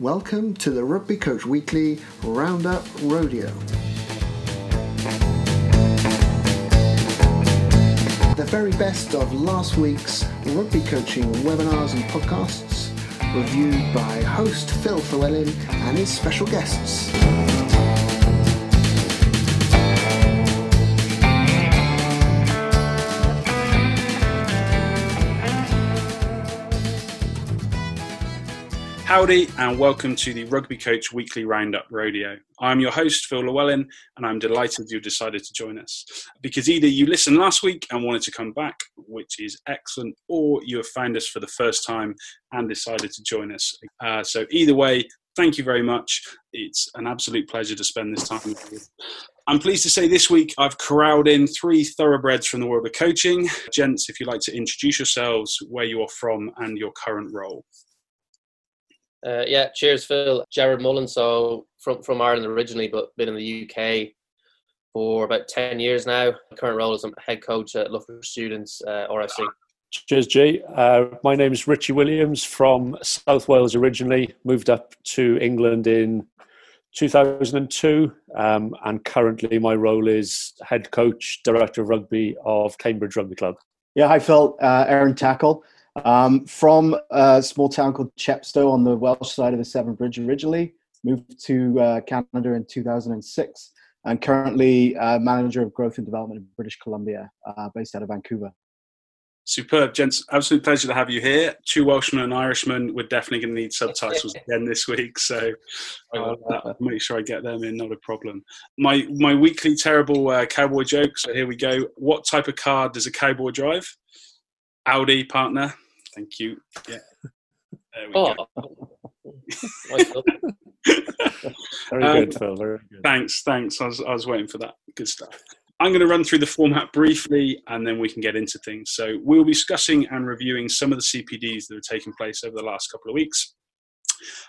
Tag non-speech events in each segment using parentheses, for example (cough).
Welcome to the Rugby Coach Weekly Roundup Rodeo. The very best of last week's rugby coaching webinars and podcasts, reviewed by host Phil Llewellyn and his special guests. Howdy, and welcome to the Rugby Coach Weekly Roundup Rodeo. I'm your host, Phil Llewellyn, and I'm delighted you decided to join us. Because either you listened last week and wanted to come back, which is excellent, or you have found us for the first time and decided to join us. Uh, so, either way, thank you very much. It's an absolute pleasure to spend this time with you. I'm pleased to say this week I've corralled in three thoroughbreds from the world of coaching. Gents, if you'd like to introduce yourselves, where you are from, and your current role. Uh, yeah, cheers, Phil. Jared Mullen, so from from Ireland originally, but been in the UK for about ten years now. Current role is head coach at Loughborough Students uh, RFC. Cheers, G. Uh, my name is Richie Williams from South Wales originally. Moved up to England in 2002, um, and currently my role is head coach, director of rugby of Cambridge Rugby Club. Yeah, hi Phil. Uh, Aaron Tackle. Um, from a small town called Chepstow on the Welsh side of the Severn Bridge originally, moved to uh, Canada in 2006, and currently uh, manager of growth and development in British Columbia, uh, based out of Vancouver. Superb, gents. Absolute pleasure to have you here. Two Welshmen and Irishmen. We're definitely going to need subtitles (laughs) again this week, so I'll uh, make sure I get them in. Not a problem. My my weekly terrible uh, cowboy joke. So here we go. What type of car does a cowboy drive? Audi partner. Thank you. Yeah. There we oh. go. (laughs) very um, good, Phil. Very good. Thanks, thanks. I was, I was waiting for that. Good stuff. I'm going to run through the format briefly and then we can get into things. So, we'll be discussing and reviewing some of the CPDs that have taken place over the last couple of weeks.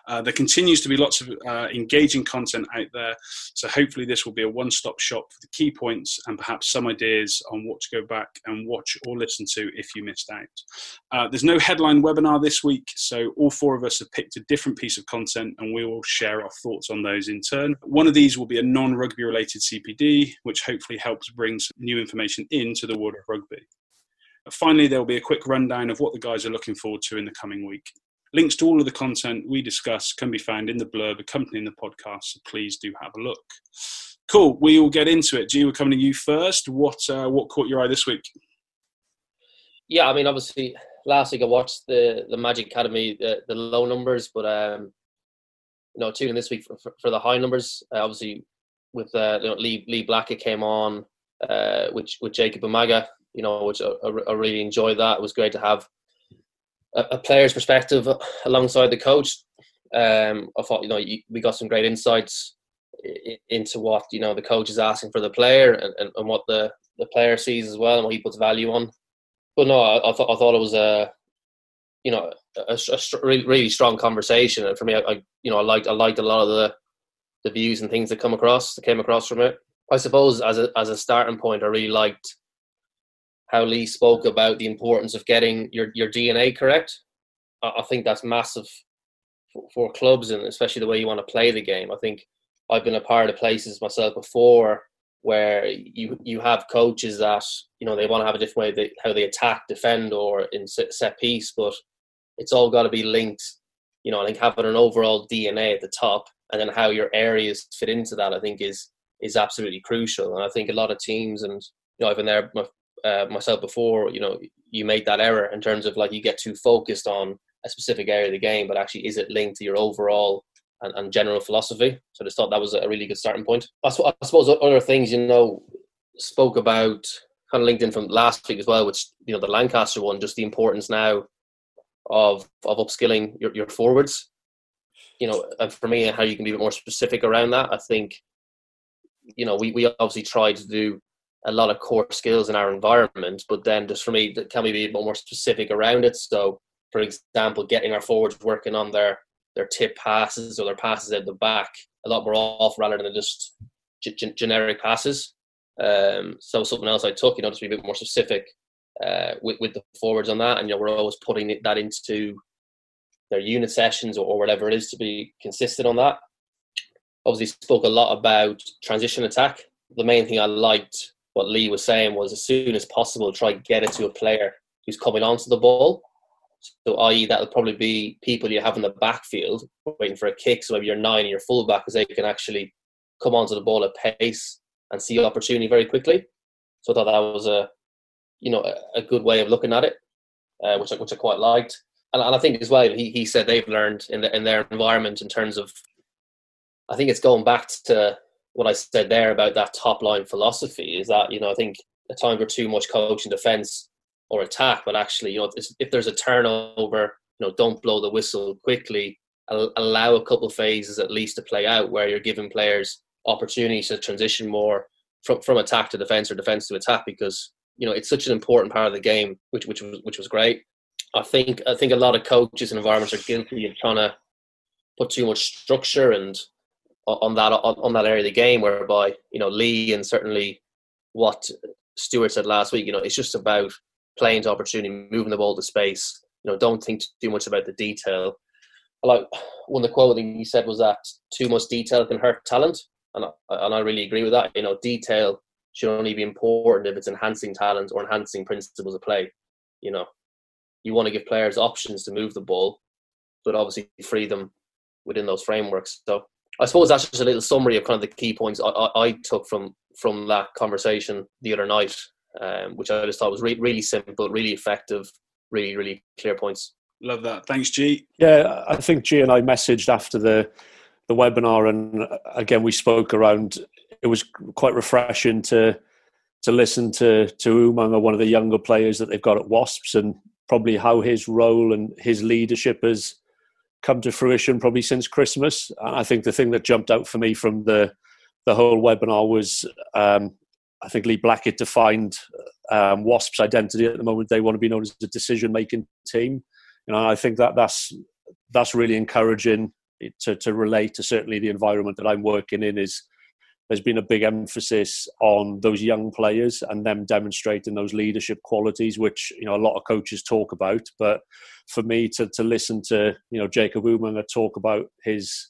Uh, there continues to be lots of uh, engaging content out there, so hopefully this will be a one-stop shop for the key points and perhaps some ideas on what to go back and watch or listen to if you missed out. Uh, there's no headline webinar this week, so all four of us have picked a different piece of content and we will share our thoughts on those in turn. One of these will be a non-rugby related CPD, which hopefully helps bring some new information into the world of rugby. Finally, there will be a quick rundown of what the guys are looking forward to in the coming week. Links to all of the content we discuss can be found in the blurb accompanying the podcast, so please do have a look. Cool, we will get into it. G, we're coming to you first. What uh, what caught your eye this week? Yeah, I mean, obviously, last week I watched the the Magic Academy, the, the low numbers, but um, you know, tuning this week for, for, for the high numbers. Uh, obviously, with uh, you know, Lee Lee Blackett came on, uh, which with Jacob Umaga, you know, which I, I really enjoyed that. It was great to have a, a player's perspective alongside the coach. Um, I thought you know we got some great insights into what you know the coach is asking for the player and, and, and what the, the player sees as well and what he puts value on. But no, I, I thought I thought it was a you know a, a really, really strong conversation and for me I, I, you know I liked I liked a lot of the the views and things that come across that came across from it. I suppose as a as a starting point I really liked how Lee spoke about the importance of getting your, your DNA correct. I, I think that's massive for, for, clubs and especially the way you want to play the game. I think I've been a part of places myself before where you you have coaches that you know they want to have a different way they, how they attack, defend, or in set piece, but it's all got to be linked. You know, I think having an overall DNA at the top, and then how your areas fit into that, I think is is absolutely crucial. And I think a lot of teams, and you know, I've been there uh, myself before, you know, you made that error in terms of like you get too focused on a specific area of the game, but actually is it linked to your overall and, and general philosophy? So I just thought that was a really good starting point. I, I suppose other things, you know, spoke about kind of linked in from last week as well, which you know the Lancaster one, just the importance now of of upskilling your, your forwards. You know, and for me, how you can be a bit more specific around that. I think, you know, we, we obviously tried to do a lot of core skills in our environment. But then, just for me, can we be a bit more specific around it? So, for example, getting our forwards working on their their tip passes or their passes at the back a lot more off rather than just g- generic passes. Um, so something else I took, you know, just be a bit more specific uh, with with the forwards on that, and you know, we're always putting that into their unit sessions or, or whatever it is to be consistent on that. Obviously, spoke a lot about transition attack. The main thing I liked what Lee was saying was as soon as possible, try get it to a player who's coming onto the ball. So, i.e., that'll probably be people you have in the backfield waiting for a kick. So maybe you're nine your fullback, because they can actually come onto the ball at pace and see opportunity very quickly. So I thought that was a, you know, a, good way of looking at it, uh, which I, which I quite liked. And, and I think as well, he, he said they've learned in the, in their environment in terms of, I think it's going back to what I said there about that top line philosophy is that you know I think at times we're too much coaching defense or attack, but actually you know if there's a turnover, you know don't blow the whistle quickly. Allow a couple phases at least to play out where you're giving players opportunities to transition more from from attack to defense or defense to attack because you know it's such an important part of the game, which which was which was great. I think I think a lot of coaches and environments are guilty of trying to put too much structure and on that on, on that area of the game whereby you know Lee and certainly what Stuart said last week you know it's just about playing to opportunity moving the ball to space. You know don't think too much about the detail. Like one of the quoting he said was that too much detail can hurt talent. And I, and I really agree with that. You know detail should only be important if it's enhancing talent or enhancing principles of play. You know you want to give players options to move the ball but obviously free them within those frameworks. So I suppose that's just a little summary of kind of the key points I, I, I took from from that conversation the other night, um, which I just thought was re- really simple, really effective, really really clear points. Love that. Thanks, G. Yeah, I think G and I messaged after the the webinar, and uh, again we spoke around. It was quite refreshing to to listen to to Umaga, one of the younger players that they've got at Wasps, and probably how his role and his leadership has come to fruition probably since Christmas. I think the thing that jumped out for me from the the whole webinar was um, I think Lee Blackett defined um, Wasp's identity at the moment. They want to be known as a decision making team. You know, I think that that's that's really encouraging to to relate to certainly the environment that I'm working in is there's been a big emphasis on those young players and them demonstrating those leadership qualities, which you know a lot of coaches talk about. But for me to to listen to you know Jacob Umaga talk about his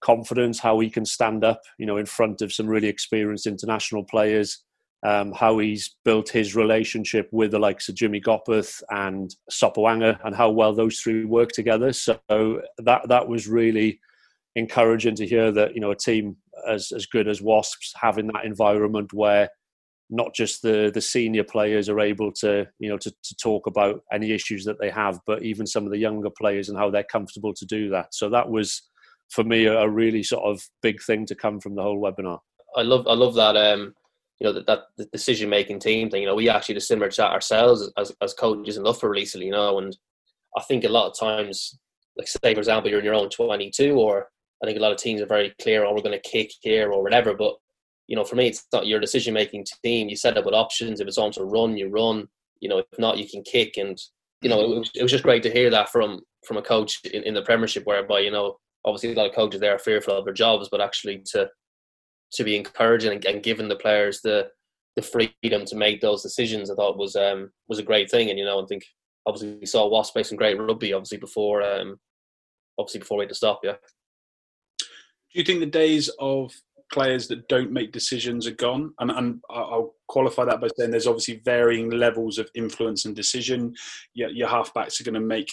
confidence, how he can stand up, you know, in front of some really experienced international players, um, how he's built his relationship with the likes of Jimmy Gopperth and Sopoaga, and how well those three work together. So that that was really encouraging to hear that you know a team as as good as Wasps having that environment where not just the the senior players are able to you know to, to talk about any issues that they have, but even some of the younger players and how they're comfortable to do that. So that was for me a really sort of big thing to come from the whole webinar. I love I love that um you know that, that decision making team thing. You know we actually did a similar chat ourselves as as coaches in Loughborough recently. You know and I think a lot of times like say for example you're in your own 22 or I think a lot of teams are very clear, oh, we're going to kick here or whatever. But you know, for me, it's not your decision making team. You set up with options. If it's on to run, you run. You know, if not, you can kick. And you know, it was, it was just great to hear that from from a coach in, in the Premiership, whereby you know, obviously a lot of coaches there are fearful of their jobs, but actually to to be encouraging and, and giving the players the the freedom to make those decisions, I thought was um was a great thing. And you know, I think obviously we saw Wasp play some great rugby, obviously before um obviously before we had to stop. Yeah. Do you think the days of players that don't make decisions are gone? And, and I'll qualify that by saying there's obviously varying levels of influence and decision. Your, your halfbacks are going to make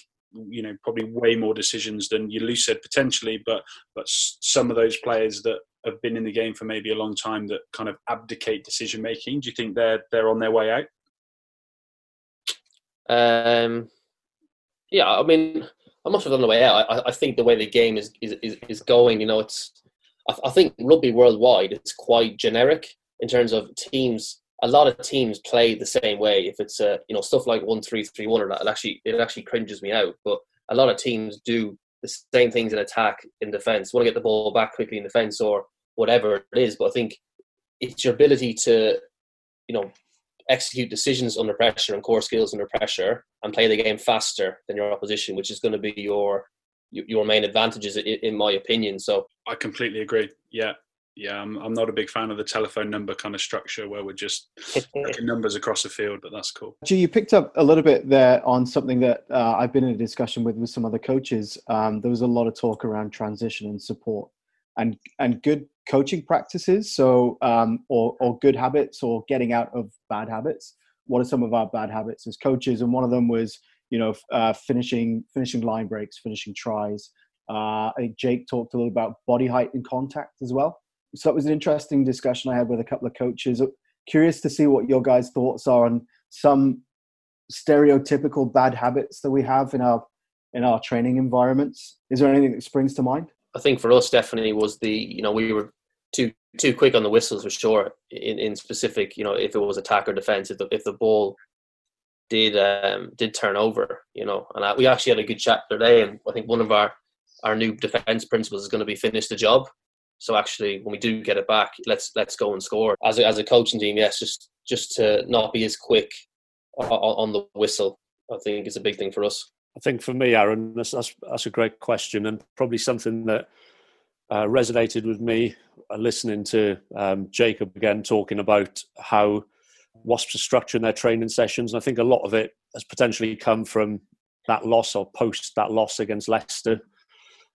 you know probably way more decisions than you loosehead potentially but but some of those players that have been in the game for maybe a long time that kind of abdicate decision making do you think they're they're on their way out um yeah i mean I'm not sure on the way out. I, I think the way the game is is, is going, you know, it's. I, I think rugby worldwide it's quite generic in terms of teams. A lot of teams play the same way. If it's a you know stuff like one three three one or that, it actually it actually cringes me out. But a lot of teams do the same things in attack in defense. Want to get the ball back quickly in defense or whatever it is. But I think it's your ability to you know execute decisions under pressure and core skills under pressure and play the game faster than your opposition, which is going to be your your main advantages in my opinion. So I completely agree. Yeah. Yeah, I'm, I'm not a big fan of the telephone number kind of structure where we're just (laughs) looking numbers across the field, but that's cool. Gee, you picked up a little bit there on something that uh, I've been in a discussion with with some other coaches. Um, there was a lot of talk around transition and support, and and good coaching practices. So, um, or or good habits, or getting out of bad habits. What are some of our bad habits as coaches? And one of them was, you know, uh, finishing finishing line breaks, finishing tries. Uh, I think Jake talked a little about body height and contact as well so that was an interesting discussion I had with a couple of coaches. Curious to see what your guys' thoughts are on some stereotypical bad habits that we have in our in our training environments. Is there anything that springs to mind? I think for us, definitely was the you know we were too too quick on the whistles for sure. In in specific, you know, if it was attack or defense, if the if the ball did um did turn over, you know, and I, we actually had a good chat today, and I think one of our our new defense principles is going to be finish the job. So actually, when we do get it back, let's let's go and score. As a, as a coaching team, yes, just just to not be as quick on the whistle, I think is a big thing for us. I think for me, Aaron, that's that's, that's a great question and probably something that uh, resonated with me. Uh, listening to um, Jacob again talking about how Wasps are structuring their training sessions, and I think a lot of it has potentially come from that loss or post that loss against Leicester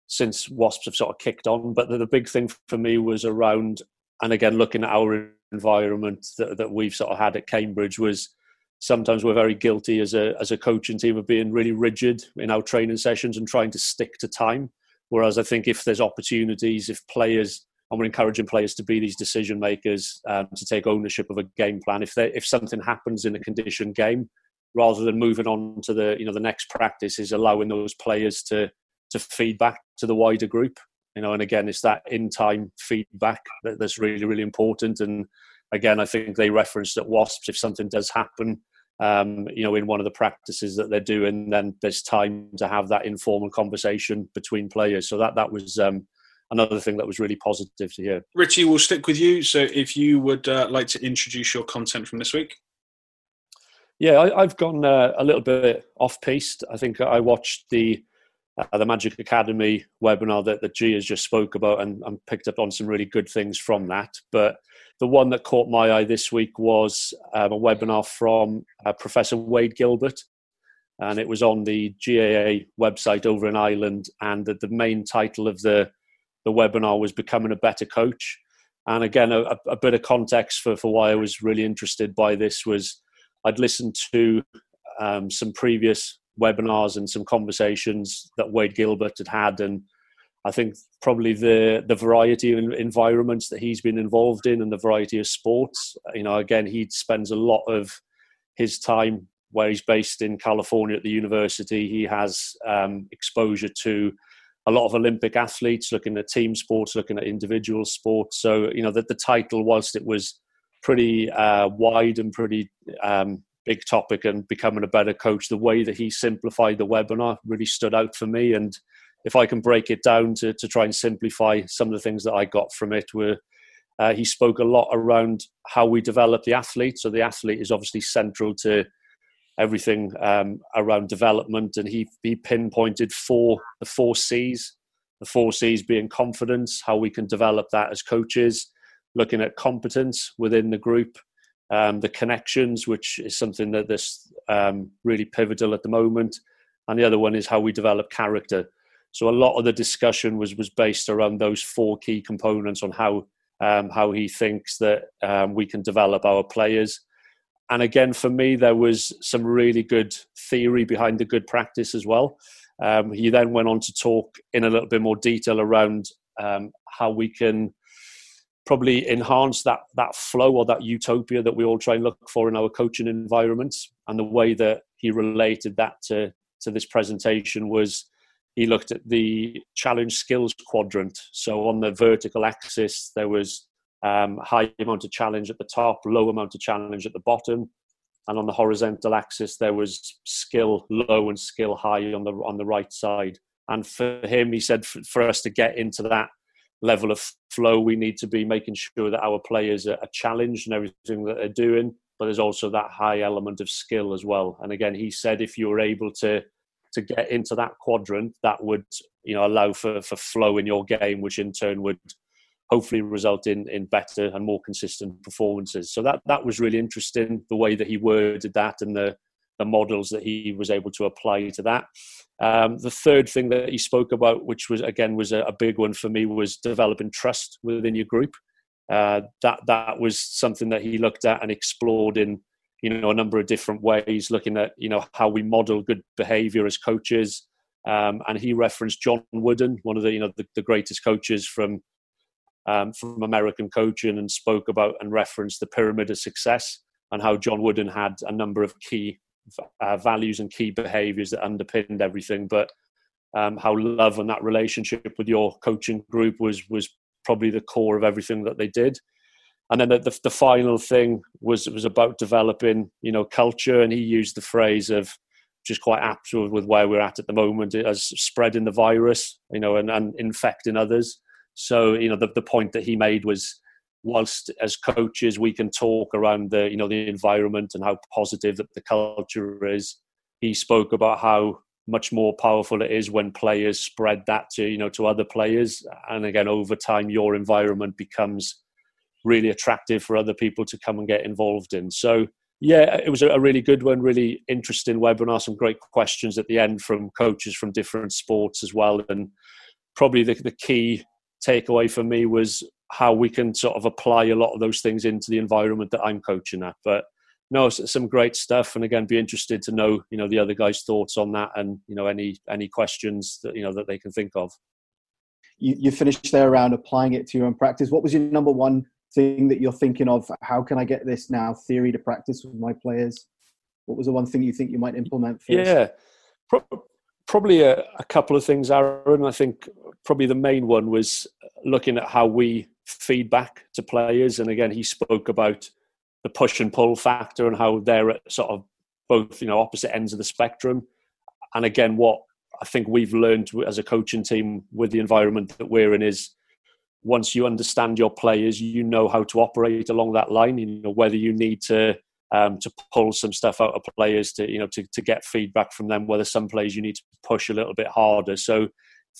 since Wasps have sort of kicked on. But the, the big thing for me was around, and again, looking at our environment that, that we've sort of had at Cambridge was sometimes we're very guilty as a as a coaching team of being really rigid in our training sessions and trying to stick to time. Whereas I think if there's opportunities, if players and we're encouraging players to be these decision makers, um, to take ownership of a game plan. If they, if something happens in a conditioned game, rather than moving on to the you know the next practice, is allowing those players to to feedback to the wider group. You know, and again, it's that in time feedback that, that's really, really important. And again, I think they referenced at Wasps if something does happen, um, you know, in one of the practices that they're doing, then there's time to have that informal conversation between players. So that that was um, another thing that was really positive to hear. Richie, we'll stick with you. So if you would uh, like to introduce your content from this week. Yeah, I, have gone uh, a little bit off piste. I think I watched the uh, the Magic Academy webinar that, that G has just spoke about and, and picked up on some really good things from that. But the one that caught my eye this week was um, a webinar from uh, Professor Wade Gilbert. And it was on the GAA website over in Ireland. And the, the main title of the, the webinar was Becoming a Better Coach. And again, a, a bit of context for, for why I was really interested by this was I'd listened to um, some previous webinars and some conversations that Wade Gilbert had had, and I think probably the the variety of environments that he's been involved in and the variety of sports. You know, again, he spends a lot of his time where he's based in California at the university. He has um, exposure to a lot of Olympic athletes, looking at team sports, looking at individual sports. So, you know, that the title, whilst it was pretty uh, wide and pretty um, big topic and becoming a better coach, the way that he simplified the webinar really stood out for me. And if I can break it down to, to try and simplify some of the things that I got from it, were uh, he spoke a lot around how we develop the athlete. So the athlete is obviously central to everything um, around development, and he he pinpointed four the four C's. The four C's being confidence, how we can develop that as coaches, looking at competence within the group, um, the connections, which is something that is um, really pivotal at the moment, and the other one is how we develop character. So a lot of the discussion was was based around those four key components on how um, how he thinks that um, we can develop our players. And again, for me, there was some really good theory behind the good practice as well. Um, he then went on to talk in a little bit more detail around um, how we can probably enhance that that flow or that utopia that we all try and look for in our coaching environments. And the way that he related that to to this presentation was he looked at the challenge skills quadrant. So on the vertical axis, there was um, high amount of challenge at the top, low amount of challenge at the bottom, and on the horizontal axis there was skill low and skill high on the on the right side. And for him, he said for, for us to get into that level of flow. We need to be making sure that our players are, challenged and everything that they're doing, but there's also that high element of skill as well. And again, he said if you were able to to get into that quadrant, that would you know allow for for flow in your game, which in turn would hopefully result in in better and more consistent performances. So that that was really interesting the way that he worded that and the the models that he was able to apply to that. Um, the third thing that he spoke about, which was again was a, a big one for me, was developing trust within your group. Uh, that that was something that he looked at and explored in you know a number of different ways, looking at you know how we model good behaviour as coaches. Um, and he referenced John Wooden, one of the you know the, the greatest coaches from um, from American coaching, and spoke about and referenced the pyramid of success and how John Wooden had a number of key uh, values and key behaviors that underpinned everything. But um, how love and that relationship with your coaching group was was probably the core of everything that they did. And then the, the, the final thing was was about developing, you know, culture. And he used the phrase of just quite apt with where we're at at the moment as spreading the virus, you know, and, and infecting others. So, you know, the, the point that he made was whilst as coaches we can talk around the you know the environment and how positive that the culture is he spoke about how much more powerful it is when players spread that to you know to other players and again over time your environment becomes really attractive for other people to come and get involved in so yeah it was a really good one really interesting webinar some great questions at the end from coaches from different sports as well and probably the, the key takeaway for me was how we can sort of apply a lot of those things into the environment that I'm coaching at. But no, some great stuff, and again, be interested to know you know the other guys' thoughts on that, and you know any any questions that you know that they can think of. You, you finished there around applying it to your own practice. What was your number one thing that you're thinking of? How can I get this now theory to practice with my players? What was the one thing you think you might implement first? Yeah, Pro- probably a, a, couple of things, Aaron. I think probably the main one was looking at how we feedback to players. And again, he spoke about the push and pull factor and how they're at sort of both, you know, opposite ends of the spectrum. And again, what I think we've learned as a coaching team with the environment that we're in is once you understand your players, you know how to operate along that line. You know whether you need to um, to pull some stuff out of players to you know to, to get feedback from them. Whether some players you need to push a little bit harder. So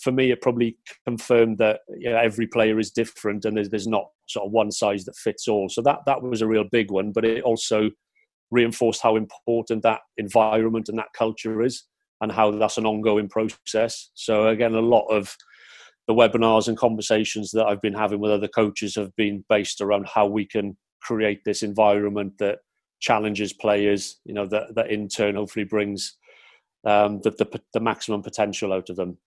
for me, it probably confirmed that you know, every player is different and there's, there's not sort of one size that fits all. So that, that was a real big one, but it also reinforced how important that environment and that culture is and how that's an ongoing process. So again, a lot of the webinars and conversations that I've been having with other coaches have been based around how we can create this environment that challenges players, you know, that, that in turn hopefully brings um, the, the, the maximum potential out of them.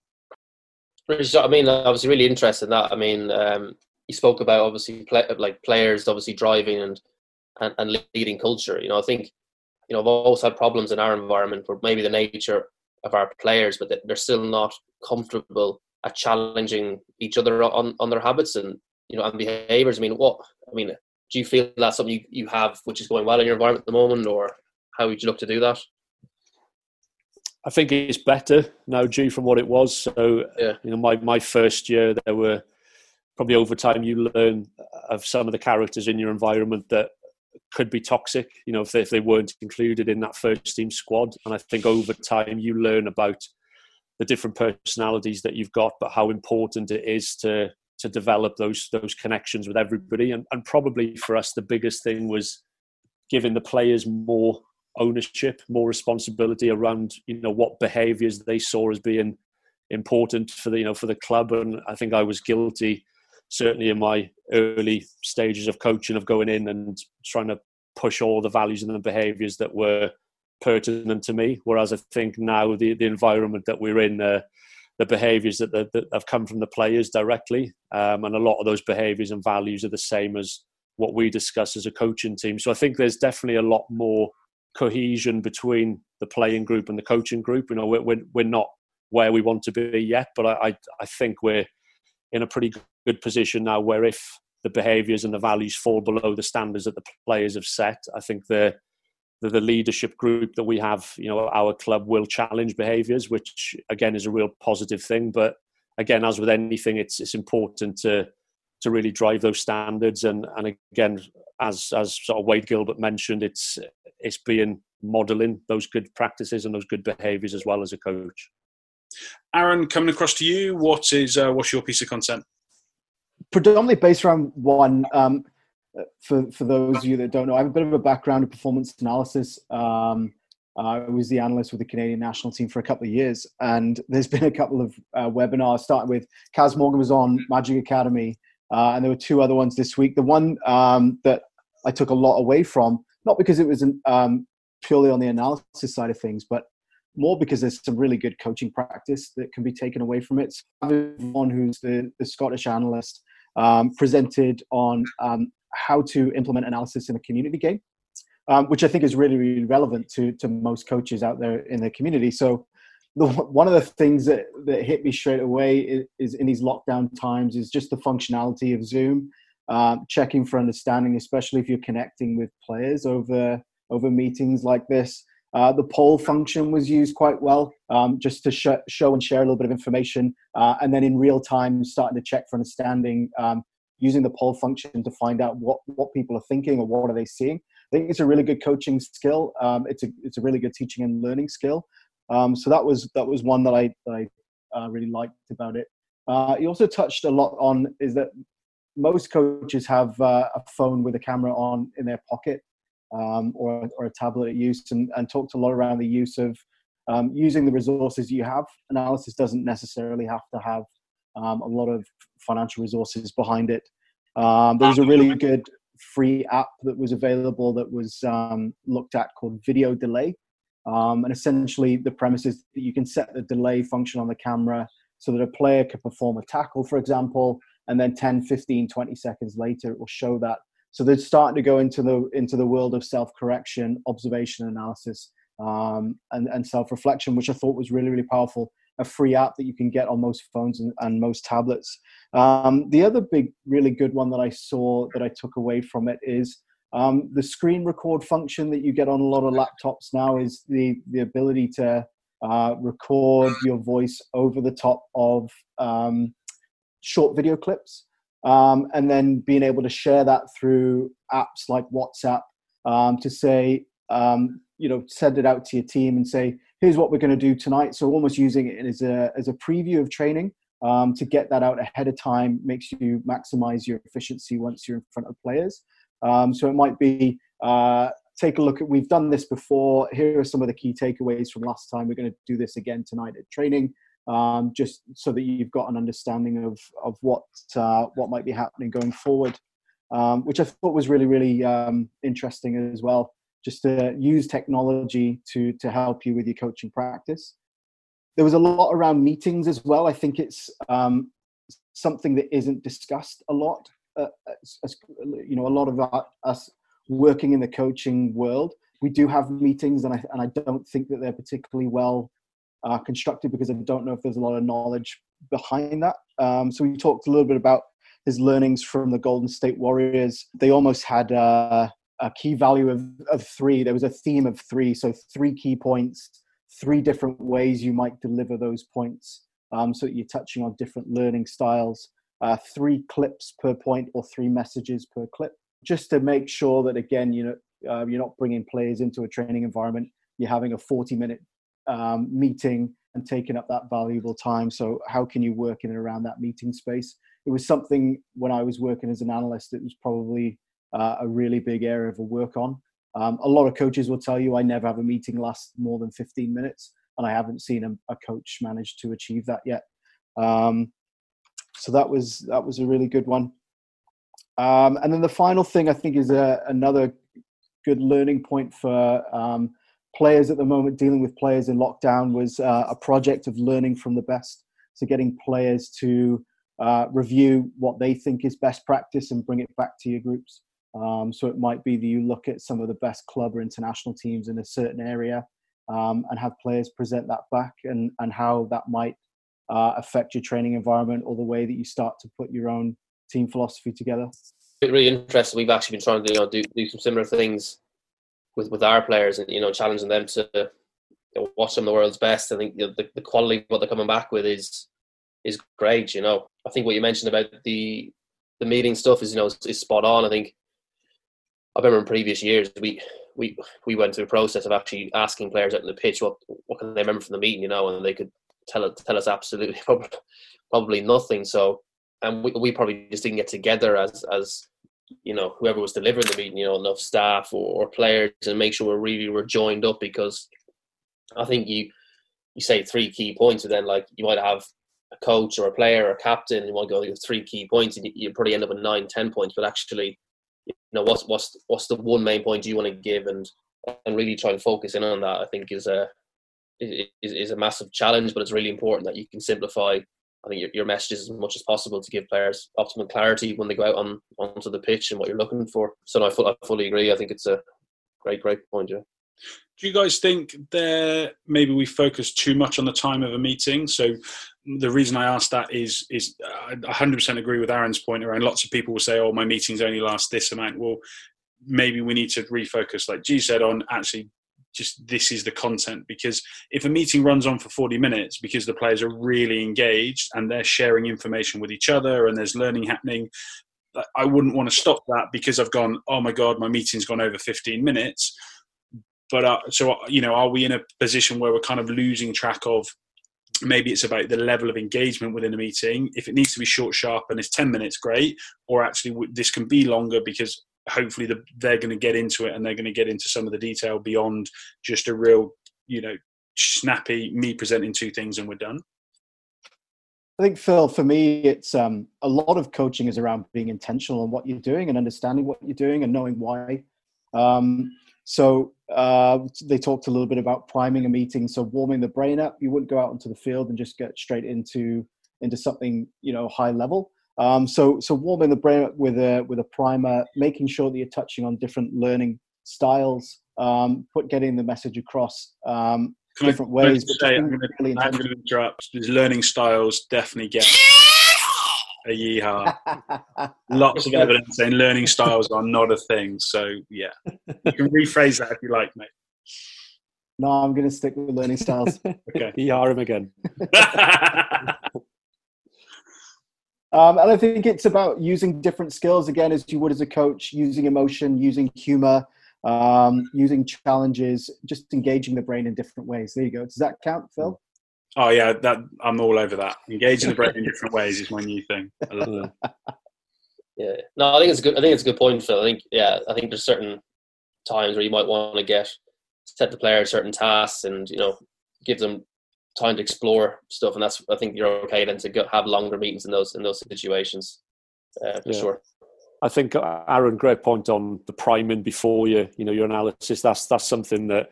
I mean, I was really interested in that. I mean, um, you spoke about obviously play, like players obviously driving and, and, and leading culture. You know, I think you know I've always had problems in our environment where maybe the nature of our players, but they're still not comfortable at challenging each other on, on their habits and you know and behaviors. I mean, what I mean, do you feel that's something you, you have which is going well in your environment at the moment, or how would you look to do that? I think it's better now, due from what it was. So, yeah. you know, my, my first year, there were probably over time you learn of some of the characters in your environment that could be toxic, you know, if they, if they weren't included in that first team squad. And I think over time you learn about the different personalities that you've got, but how important it is to to develop those those connections with everybody. And, and probably for us, the biggest thing was giving the players more ownership, more responsibility around you know what behaviours they saw as being important for the you know for the club. And I think I was guilty, certainly in my early stages of coaching, of going in and trying to push all the values and the behaviours that were pertinent to me. Whereas I think now the the environment that we're in. Uh, the behaviours that, that, have come from the players directly, um, and a lot of those behaviours and values are the same as what we discuss as a coaching team. So I think there's definitely a lot more cohesion between the playing group and the coaching group. You know, we're we're not where we want to be yet, but I I think we're in a pretty good position now. Where if the behaviours and the values fall below the standards that the players have set, I think the the, the leadership group that we have, you know, our club will challenge behaviours, which again is a real positive thing. But again, as with anything, it's it's important to to really drive those standards and and again as as sort of Wade Gilbert mentioned it's it's being modeling those good practices and those good behaviors as well as a coach aaron coming across to you what is uh, what's your piece of content predominantly based around one. Um, for for those of you that don't know, I have a bit of a background in performance analysis. Um, I was the analyst with the Canadian national team for a couple of years, and there's (laughs) been a couple of uh, webinars. Starting with Kaz Morgan was on Magic Academy, uh, and there were two other ones this week. The one um, that I took a lot away from, not because it was an, um, purely on the analysis side of things, but more because there's some really good coaching practice that can be taken away from it. So Vaughan, who's the, the Scottish analyst, um, presented on um, how to implement analysis in a community game, um, which I think is really, really relevant to, to most coaches out there in the community. So the, one of the things that, that hit me straight away is, is, in these lockdown times is just the functionality of Zoom, um, checking for understanding, especially if you're connecting with players over over meetings like this. Uh, the poll function was used quite well, um, just to sh- show and share a little bit of information, uh, and then in real time, starting to check for understanding um, using the poll function to find out what what people are thinking or what are they seeing. I think it's a really good coaching skill. Um, it's a it's a really good teaching and learning skill. Um, so that was that was one that I that I uh, really liked about it. Uh, he also touched a lot on is that most coaches have uh, a phone with a camera on in their pocket um, or, or a tablet at use and, and talked a lot around the use of um, using the resources you have. Analysis doesn't necessarily have to have um, a lot of financial resources behind it. Um, there was a really good free app that was available that was um, looked at called Video Delay. Um, and essentially, the premise is that you can set the delay function on the camera so that a player can perform a tackle, for example, and then 10, 15, 20 seconds later, it will show that so they're starting to go into the into the world of self correction, observation analysis, um, and and self reflection, which I thought was really really powerful. A free app that you can get on most phones and, and most tablets. Um, the other big, really good one that I saw that I took away from it is um, the screen record function that you get on a lot of laptops now. Is the the ability to uh, record your voice over the top of um, short video clips um, and then being able to share that through apps like WhatsApp um, to say, um, you know, send it out to your team and say, here's what we're going to do tonight. So almost using it as a as a preview of training um, to get that out ahead of time makes you maximize your efficiency once you're in front of players. Um, so it might be uh, take a look at we've done this before. Here are some of the key takeaways from last time. We're going to do this again tonight at training um, just so that you've got an understanding of of what uh, what might be happening going forward, um, which I thought was really really um, interesting as well. Just to use technology to to help you with your coaching practice. There was a lot around meetings as well. I think it's um, something that isn't discussed a lot. Uh, as, as, you know, a lot of our, us working in the coaching world, we do have meetings, and I and I don't think that they're particularly well uh, constructed because I don't know if there's a lot of knowledge behind that. Um, so we talked a little bit about his learnings from the Golden State Warriors. They almost had uh, a key value of, of three. There was a theme of three, so three key points, three different ways you might deliver those points. Um, so you're touching on different learning styles. Uh, three clips per point or three messages per clip, just to make sure that again, you know, uh, you're not bringing players into a training environment. You're having a 40 minute um, meeting and taking up that valuable time. So, how can you work in and around that meeting space? It was something when I was working as an analyst, it was probably uh, a really big area of work on. Um, a lot of coaches will tell you I never have a meeting last more than 15 minutes, and I haven't seen a, a coach manage to achieve that yet. Um, so that was that was a really good one. Um, and then the final thing I think is a, another good learning point for um, players at the moment dealing with players in lockdown was uh, a project of learning from the best. So getting players to uh, review what they think is best practice and bring it back to your groups. Um, so it might be that you look at some of the best club or international teams in a certain area um, and have players present that back and, and how that might uh, affect your training environment or the way that you start to put your own team philosophy together. It's really interesting. We've actually been trying to you know, do, do some similar things with with our players and you know challenging them to you know, watch some of the world's best. I think you know, the the quality of what they're coming back with is is great. You know, I think what you mentioned about the the meeting stuff is you know is, spot on. I think I remember in previous years we we we went through a process of actually asking players out on the pitch what what can they remember from the meeting, you know, and they could tell tell us absolutely (laughs) probably, nothing. So and we, we probably just didn't get together as as you know whoever was delivering the meeting, you know, enough staff or, or players, and make sure we really were joined up because I think you you say three key points, and then like you might have a coach or a player or a captain, you want to go three key points, and you probably end up with nine, ten points. But actually, you know, what's what's what's the one main point you want to give, and and really try and focus in on that. I think is a is, is a massive challenge, but it's really important that you can simplify. I think your, your messages as much as possible to give players optimum clarity when they go out on onto the pitch and what you're looking for. So no, I, I fully agree. I think it's a great, great point, yeah. Do you guys think there maybe we focus too much on the time of a meeting? So the reason I ask that is is I 100% agree with Aaron's point around. Lots of people will say, "Oh, my meetings only last this amount." Well, maybe we need to refocus, like G said, on actually just this is the content because if a meeting runs on for 40 minutes because the players are really engaged and they're sharing information with each other and there's learning happening i wouldn't want to stop that because i've gone oh my god my meeting's gone over 15 minutes but uh, so you know are we in a position where we're kind of losing track of maybe it's about the level of engagement within a meeting? If it needs to be short sharp and it's 10 minutes great. Or actually this can be longer because hopefully the, they're going to get into it and they're going to get into some of the detail beyond just a real you know snappy me presenting two things and we're done. I think Phil, for me, it's um, a lot of coaching is around being intentional on what you're doing and understanding what you're doing and knowing why. Um, so uh, they talked a little bit about priming a meeting, so warming the brain up. You wouldn't go out into the field and just get straight into into something you know high level. Um, so so warming the brain up with a with a primer, making sure that you're touching on different learning styles, um, put getting the message across um, different I, ways. Say, I'm going really to interrupt. These learning styles definitely get a yeehaw. (laughs) Lots of evidence saying learning styles are not a thing. So yeah, you can rephrase that if you like, mate. No, I'm going to stick with learning styles. (laughs) okay, (laughs) yeehaw him again. Um, and I think it's about using different skills again, as you would as a coach, using emotion, using humor, um, using challenges, just engaging the brain in different ways. There you go. Does that count, Phil? Oh yeah, that I'm all over that. Engaging the brain in different ways is my new thing. yeah, no, I think it's good. I think it's a good point, Phil. I think yeah, I think there's certain times where you might want to get set the player certain tasks and you know give them time to explore stuff, and that's I think you're okay then to go, have longer meetings in those in those situations uh, for yeah. sure. I think uh, Aaron, great point on the priming before you, you know, your analysis. That's that's something that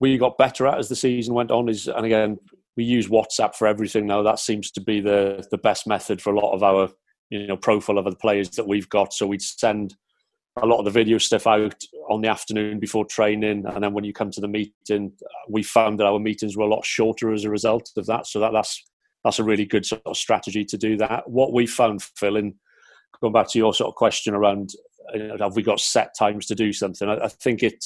we got better at as the season went on. Is and again, we use WhatsApp for everything now. That seems to be the the best method for a lot of our, you know, profile of the players that we've got. So we'd send a lot of the video stuff out on the afternoon before training, and then when you come to the meeting, we found that our meetings were a lot shorter as a result of that. So that, that's that's a really good sort of strategy to do that. What we found, Phil, in going back to your sort of question around have we got set times to do something? I, I think it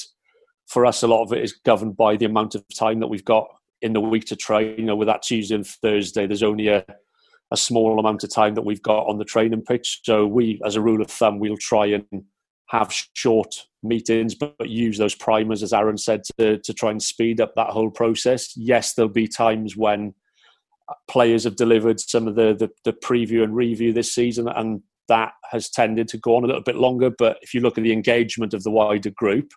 for us a lot of it is governed by the amount of time that we've got in the week to train. You know, with that Tuesday and Thursday, there's only a a small amount of time that we've got on the training pitch. So we, as a rule of thumb, we'll try and have short meetings, but, but, use those primers, as Aaron said, to, to try and speed up that whole process. Yes, there'll be times when players have delivered some of the, the, the preview and review this season, and that has tended to go on a little bit longer. But if you look at the engagement of the wider group,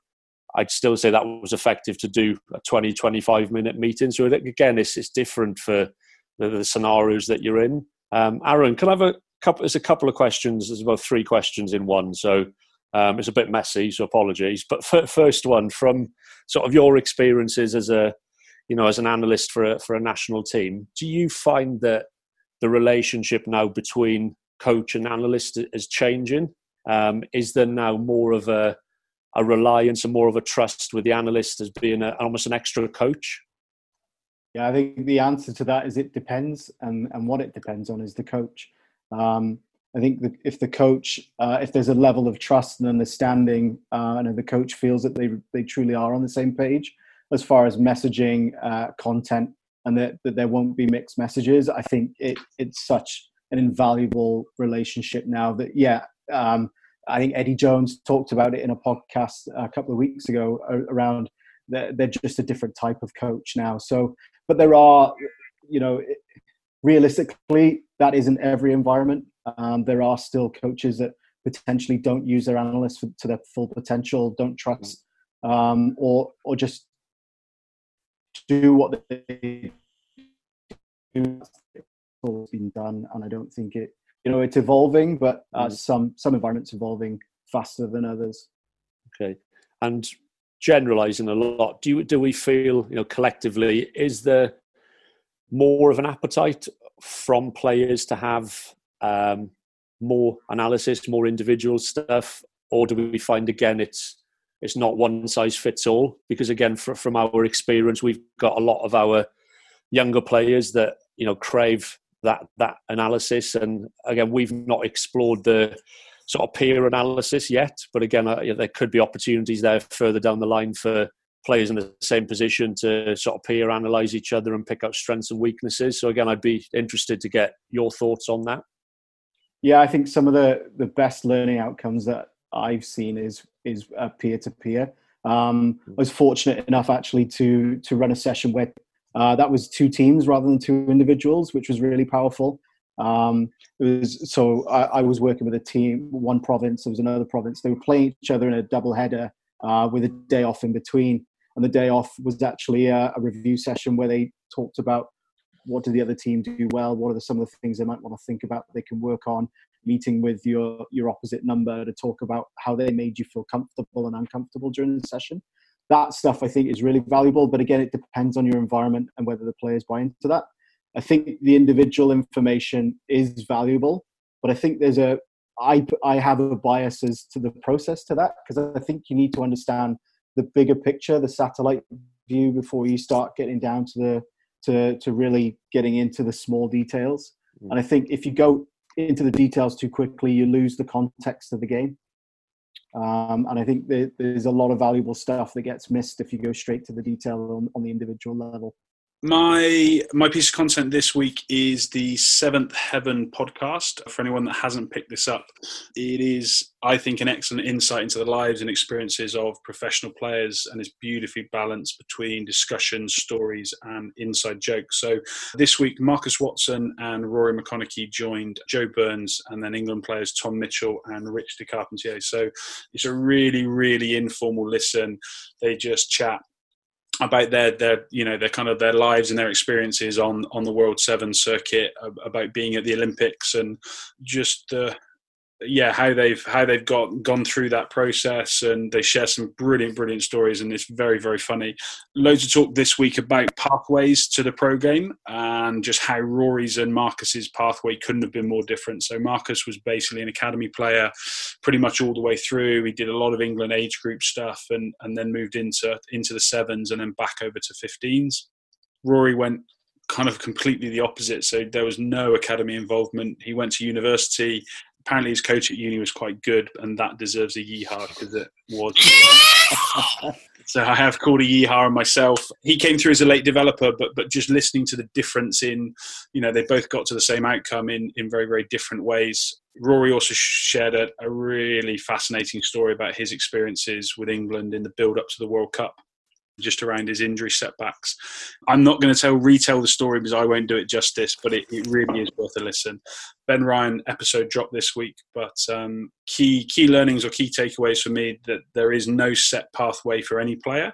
I'd still say that was effective to do a 20, 25 minute meeting. So again, it's, it's different for the, the scenarios that you're in. Um, Aaron, can I have a couple? There's a couple of questions. There's about three questions in one. So um, it's a bit messy, so apologies. But first one from sort of your experiences as a, you know, as an analyst for a, for a national team, do you find that the relationship now between coach and analyst is changing? Um, is there now more of a, a reliance and more of a trust with the analyst as being a, almost an extra coach? Yeah, I think the answer to that is it depends, and, and what it depends on is the coach. Um, I think if the coach, uh, if there's a level of trust and understanding, uh, and the coach feels that they they truly are on the same page as far as messaging, uh, content, and that, that there won't be mixed messages, I think it it's such an invaluable relationship now that yeah. Um, I think Eddie Jones talked about it in a podcast a couple of weeks ago around they're, they're just a different type of coach now. So, but there are, you know, realistically, that isn't every environment. Um, there are still coaches that potentially don't use their analysts for, to their full potential, don't trust, um, or or just do what they do. It's been done, and I don't think it. You know, it's evolving, but uh, mm. some some environments evolving faster than others. Okay, and generalizing a lot, do you, do we feel you know collectively is there more of an appetite from players to have um, more analysis, more individual stuff, or do we find again it's it's not one size fits all? Because again, for, from our experience, we've got a lot of our younger players that you know crave that that analysis, and again, we've not explored the sort of peer analysis yet. But again, uh, there could be opportunities there further down the line for players in the same position to sort of peer analyze each other and pick up strengths and weaknesses. So again, I'd be interested to get your thoughts on that. Yeah, I think some of the the best learning outcomes that I've seen is is peer to peer. I was fortunate enough actually to to run a session where uh, that was two teams rather than two individuals, which was really powerful. Um, it was so I, I, was working with a team, one province, there was another province. They were playing each other in a double header uh, with a day off in between. And the day off was actually a, a, review session where they talked about what did the other team do well, what are the, some of the things they might want to think about they can work on. Meeting with your your opposite number to talk about how they made you feel comfortable and uncomfortable during the session. That stuff I think is really valuable, but again, it depends on your environment and whether the players buy into that. I think the individual information is valuable, but I think there's a I I have a bias as to the process to that because I think you need to understand the bigger picture, the satellite view before you start getting down to the to to really getting into the small details. Mm. And I think if you go into the details too quickly, you lose the context of the game. Um, and I think there's a lot of valuable stuff that gets missed if you go straight to the detail on, on the individual level. My my piece of content this week is the Seventh Heaven podcast. For anyone that hasn't picked this up, it is, I think, an excellent insight into the lives and experiences of professional players, and it's beautifully balanced between discussion, stories, and inside jokes. So this week, Marcus Watson and Rory McConnochie joined Joe Burns, and then England players Tom Mitchell and Rich de Carpentier. So it's a really, really informal listen. They just chat about their their you know their kind of their lives and their experiences on on the World Seven circuit, about being at the Olympics, and just the yeah how they've how they've got gone through that process and they share some brilliant brilliant stories and it's very very funny loads of talk this week about pathways to the pro game and just how rory's and marcus's pathway couldn't have been more different so marcus was basically an academy player pretty much all the way through he did a lot of england age group stuff and and then moved into into the sevens and then back over to 15s rory went kind of completely the opposite. So there was no academy involvement. He went to university, apparently his coach at uni was quite good, and that deserves a yeehaw because it was. (laughs) so I have called a yeehaw on myself. He came through as a late developer, but but just listening to the difference in, you know, they both got to the same outcome in in very very different ways. Rory also shared a, a really fascinating story about his experiences with England in the build up to the World Cup just around his injury setbacks. I'm not going to tell retell the story because I won't do it justice, but it, it really is worth a listen. Ben Ryan episode dropped this week, but um, key key learnings or key takeaways for me that there is no set pathway for any player.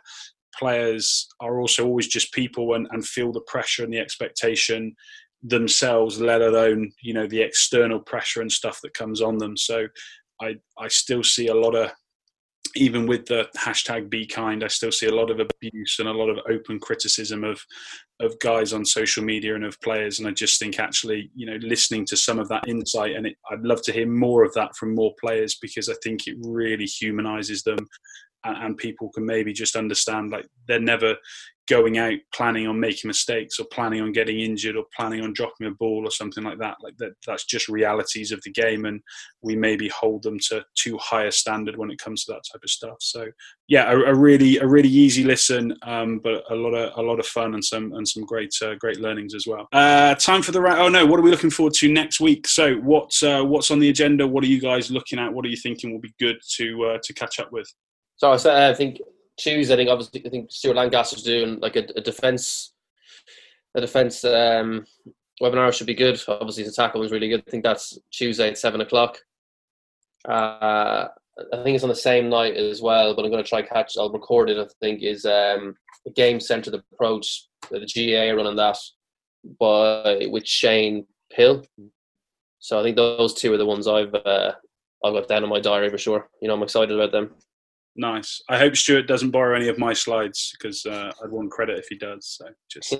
Players are also always just people and, and feel the pressure and the expectation themselves, let alone you know the external pressure and stuff that comes on them. So I I still see a lot of even with the hashtag be kind, I still see a lot of abuse and a lot of open criticism of of guys on social media and of players. And I just think actually, you know, listening to some of that insight, and it, I'd love to hear more of that from more players because I think it really humanizes them, and, and people can maybe just understand like they're never going out planning on making mistakes or planning on getting injured or planning on dropping a ball or something like that. Like that that's just realities of the game and we maybe hold them to too high a standard when it comes to that type of stuff. So yeah a, a really a really easy listen um, but a lot of a lot of fun and some and some great uh, great learnings as well. Uh, time for the ra- oh no what are we looking forward to next week? So what's uh, what's on the agenda? What are you guys looking at? What are you thinking will be good to uh, to catch up with? So I think Tuesday, I think obviously I think Stuart Lancaster's doing like a, a defense, a defense um, webinar should be good. Obviously, the tackle was really good. I think that's Tuesday at seven o'clock. Uh, I think it's on the same night as well, but I'm going to try catch. I'll record it. I think is um, a game centered approach. The GA running that by with Shane Pill. So I think those two are the ones I've uh, I've got down in my diary for sure. You know, I'm excited about them. Nice. I hope Stuart doesn't borrow any of my slides because uh, I'd want credit if he does. So just (laughs) uh,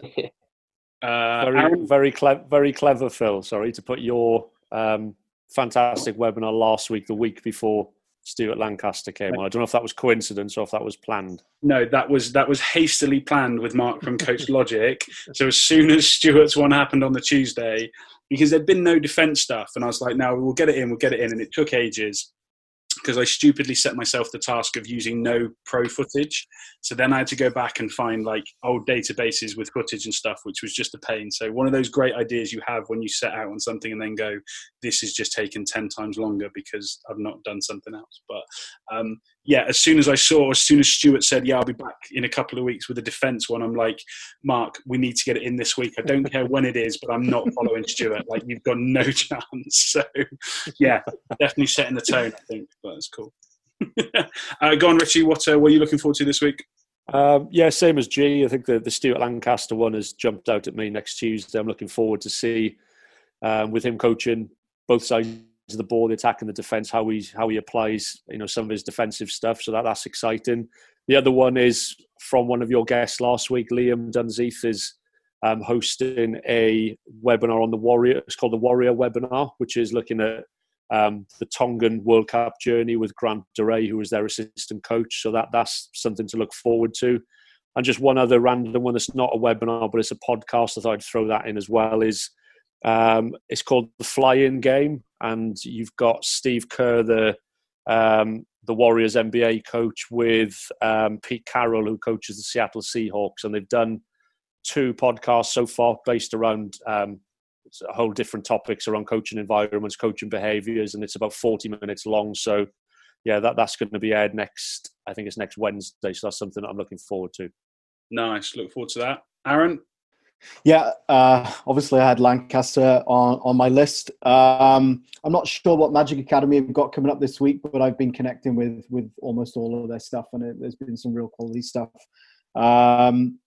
very Aaron? very clever, very clever, Phil. Sorry to put your um, fantastic webinar last week, the week before Stuart Lancaster came on. I don't know if that was coincidence or if that was planned. No, that was that was hastily planned with Mark from Coach (laughs) Logic. so as soon as Stuart's one happened on the Tuesday, because there'd been no defence stuff, and I was like, "No, we'll get it in, we'll get it in," and it took ages because I stupidly set myself the task of using no pro footage. So then I had to go back and find like old databases with footage and stuff, which was just a pain. So one of those great ideas you have when you set out on something and then go, this is just taken 10 times longer because I've not done something else. But um, yeah, as soon as I saw, as soon as Stuart said, yeah, I'll be back in a couple of weeks with a defence one, I'm like, Mark, we need to get it in this week. I don't care when it is, but I'm not following Stuart. Like you've got no (laughs) chance. So yeah, definitely setting the tone, I think. But it's cool. (laughs) uh, go on, Richie. What, uh, what are you looking forward to this week? Um, yeah, same as G. I think the, the Stuart Lancaster one has jumped out at me next Tuesday. I'm looking forward to see um, with him coaching both sides the ball, the attack and the defence, how he how he applies you know some of his defensive stuff. So that that's exciting. The other one is from one of your guests last week, Liam Dunseith is um, hosting a webinar on the Warrior. It's called the Warrior webinar, which is looking at um, the Tongan World Cup journey with Grant Doorey, who was their assistant coach. So that that's something to look forward to. And just one other random one that's not a webinar, but it's a podcast. I thought I'd throw that in as well. Is um, it's called the Fly-In Game, and you've got Steve Kerr, the um, the Warriors NBA coach, with um, Pete Carroll, who coaches the Seattle Seahawks, and they've done two podcasts so far based around um, whole different topics around coaching environments, coaching behaviours, and it's about 40 minutes long. So, yeah, that, that's going to be aired next, I think it's next Wednesday. So that's something that I'm looking forward to. Nice. Look forward to that. Aaron? Yeah, uh, obviously I had Lancaster on, on my list. Um, I'm not sure what Magic Academy have got coming up this week, but I've been connecting with with almost all of their stuff, and it, there's been some real quality stuff. Um,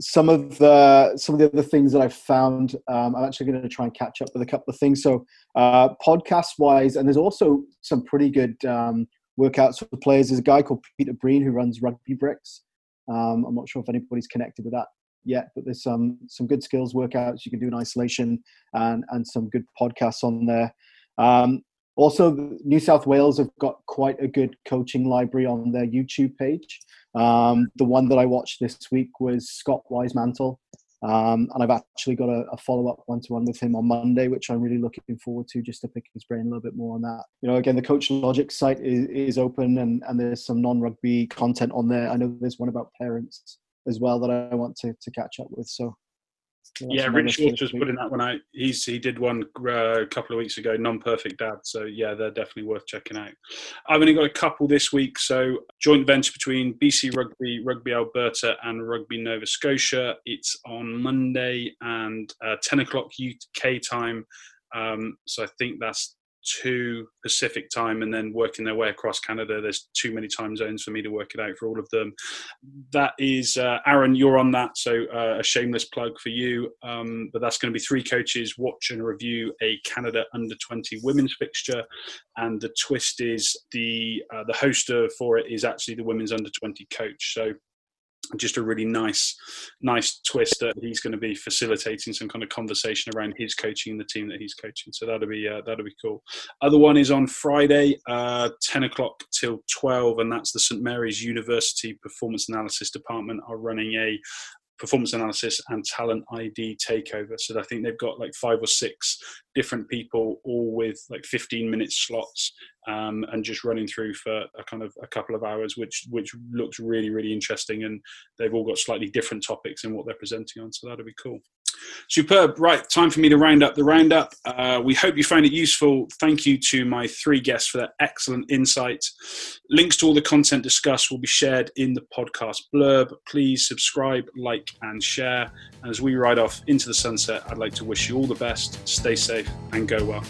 some of the some of the other things that I've found, um, I'm actually going to try and catch up with a couple of things. So, uh, podcast wise, and there's also some pretty good um, workouts for players. There's a guy called Peter Breen who runs Rugby Bricks. Um, I'm not sure if anybody's connected with that yet, but there's some some good skills workouts you can do in isolation, and and some good podcasts on there. Um, also, New South Wales have got quite a good coaching library on their YouTube page. Um, the one that I watched this week was Scott Wisemantel, um, and I've actually got a, a follow up one to one with him on Monday, which I'm really looking forward to just to pick his brain a little bit more on that. You know, again, the Coach Logic site is, is open and, and there's some non rugby content on there. I know there's one about parents as well that I want to, to catch up with. So yeah, Rich Schwartz was putting that one out. He's he did one uh, a couple of weeks ago, non-perfect dad. So yeah, they're definitely worth checking out. I've only got a couple this week. So joint venture between BC Rugby, Rugby Alberta, and Rugby Nova Scotia. It's on Monday and uh, ten o'clock UK time. Um, so I think that's two Pacific time and then working their way across Canada. There's too many time zones for me to work it out for all of them. That is, uh, Aaron, you're on that, so uh, a shameless plug for you. Um, but that's going to be three coaches watch and review a Canada under 20 women's fixture, and the twist is the uh, the host for it is actually the women's under 20 coach. So just a really nice nice twist that he's going to be facilitating some kind of conversation around his coaching and the team that he's coaching. So that'll be uh, that'll be cool. Other one is on friday uh, 10 o'clock till 12 and that's the st mary's university performance analysis department are running a performance analysis and talent ID takeover. So I think they've got like five or six different people, all with like 15 minute slots, um, and just running through for a kind of a couple of hours, which which looks really really interesting. And they've all got slightly different topics in what they're presenting on, so that'll be cool. Superb. Right, time for me to round up the roundup. Uh, we hope you found it useful. Thank you to my three guests for their excellent insight. Links to all the content discussed will be shared in the podcast blurb. Please subscribe, like, and share. And as we ride off into the sunset, I'd like to wish you all the best. Stay safe and go well.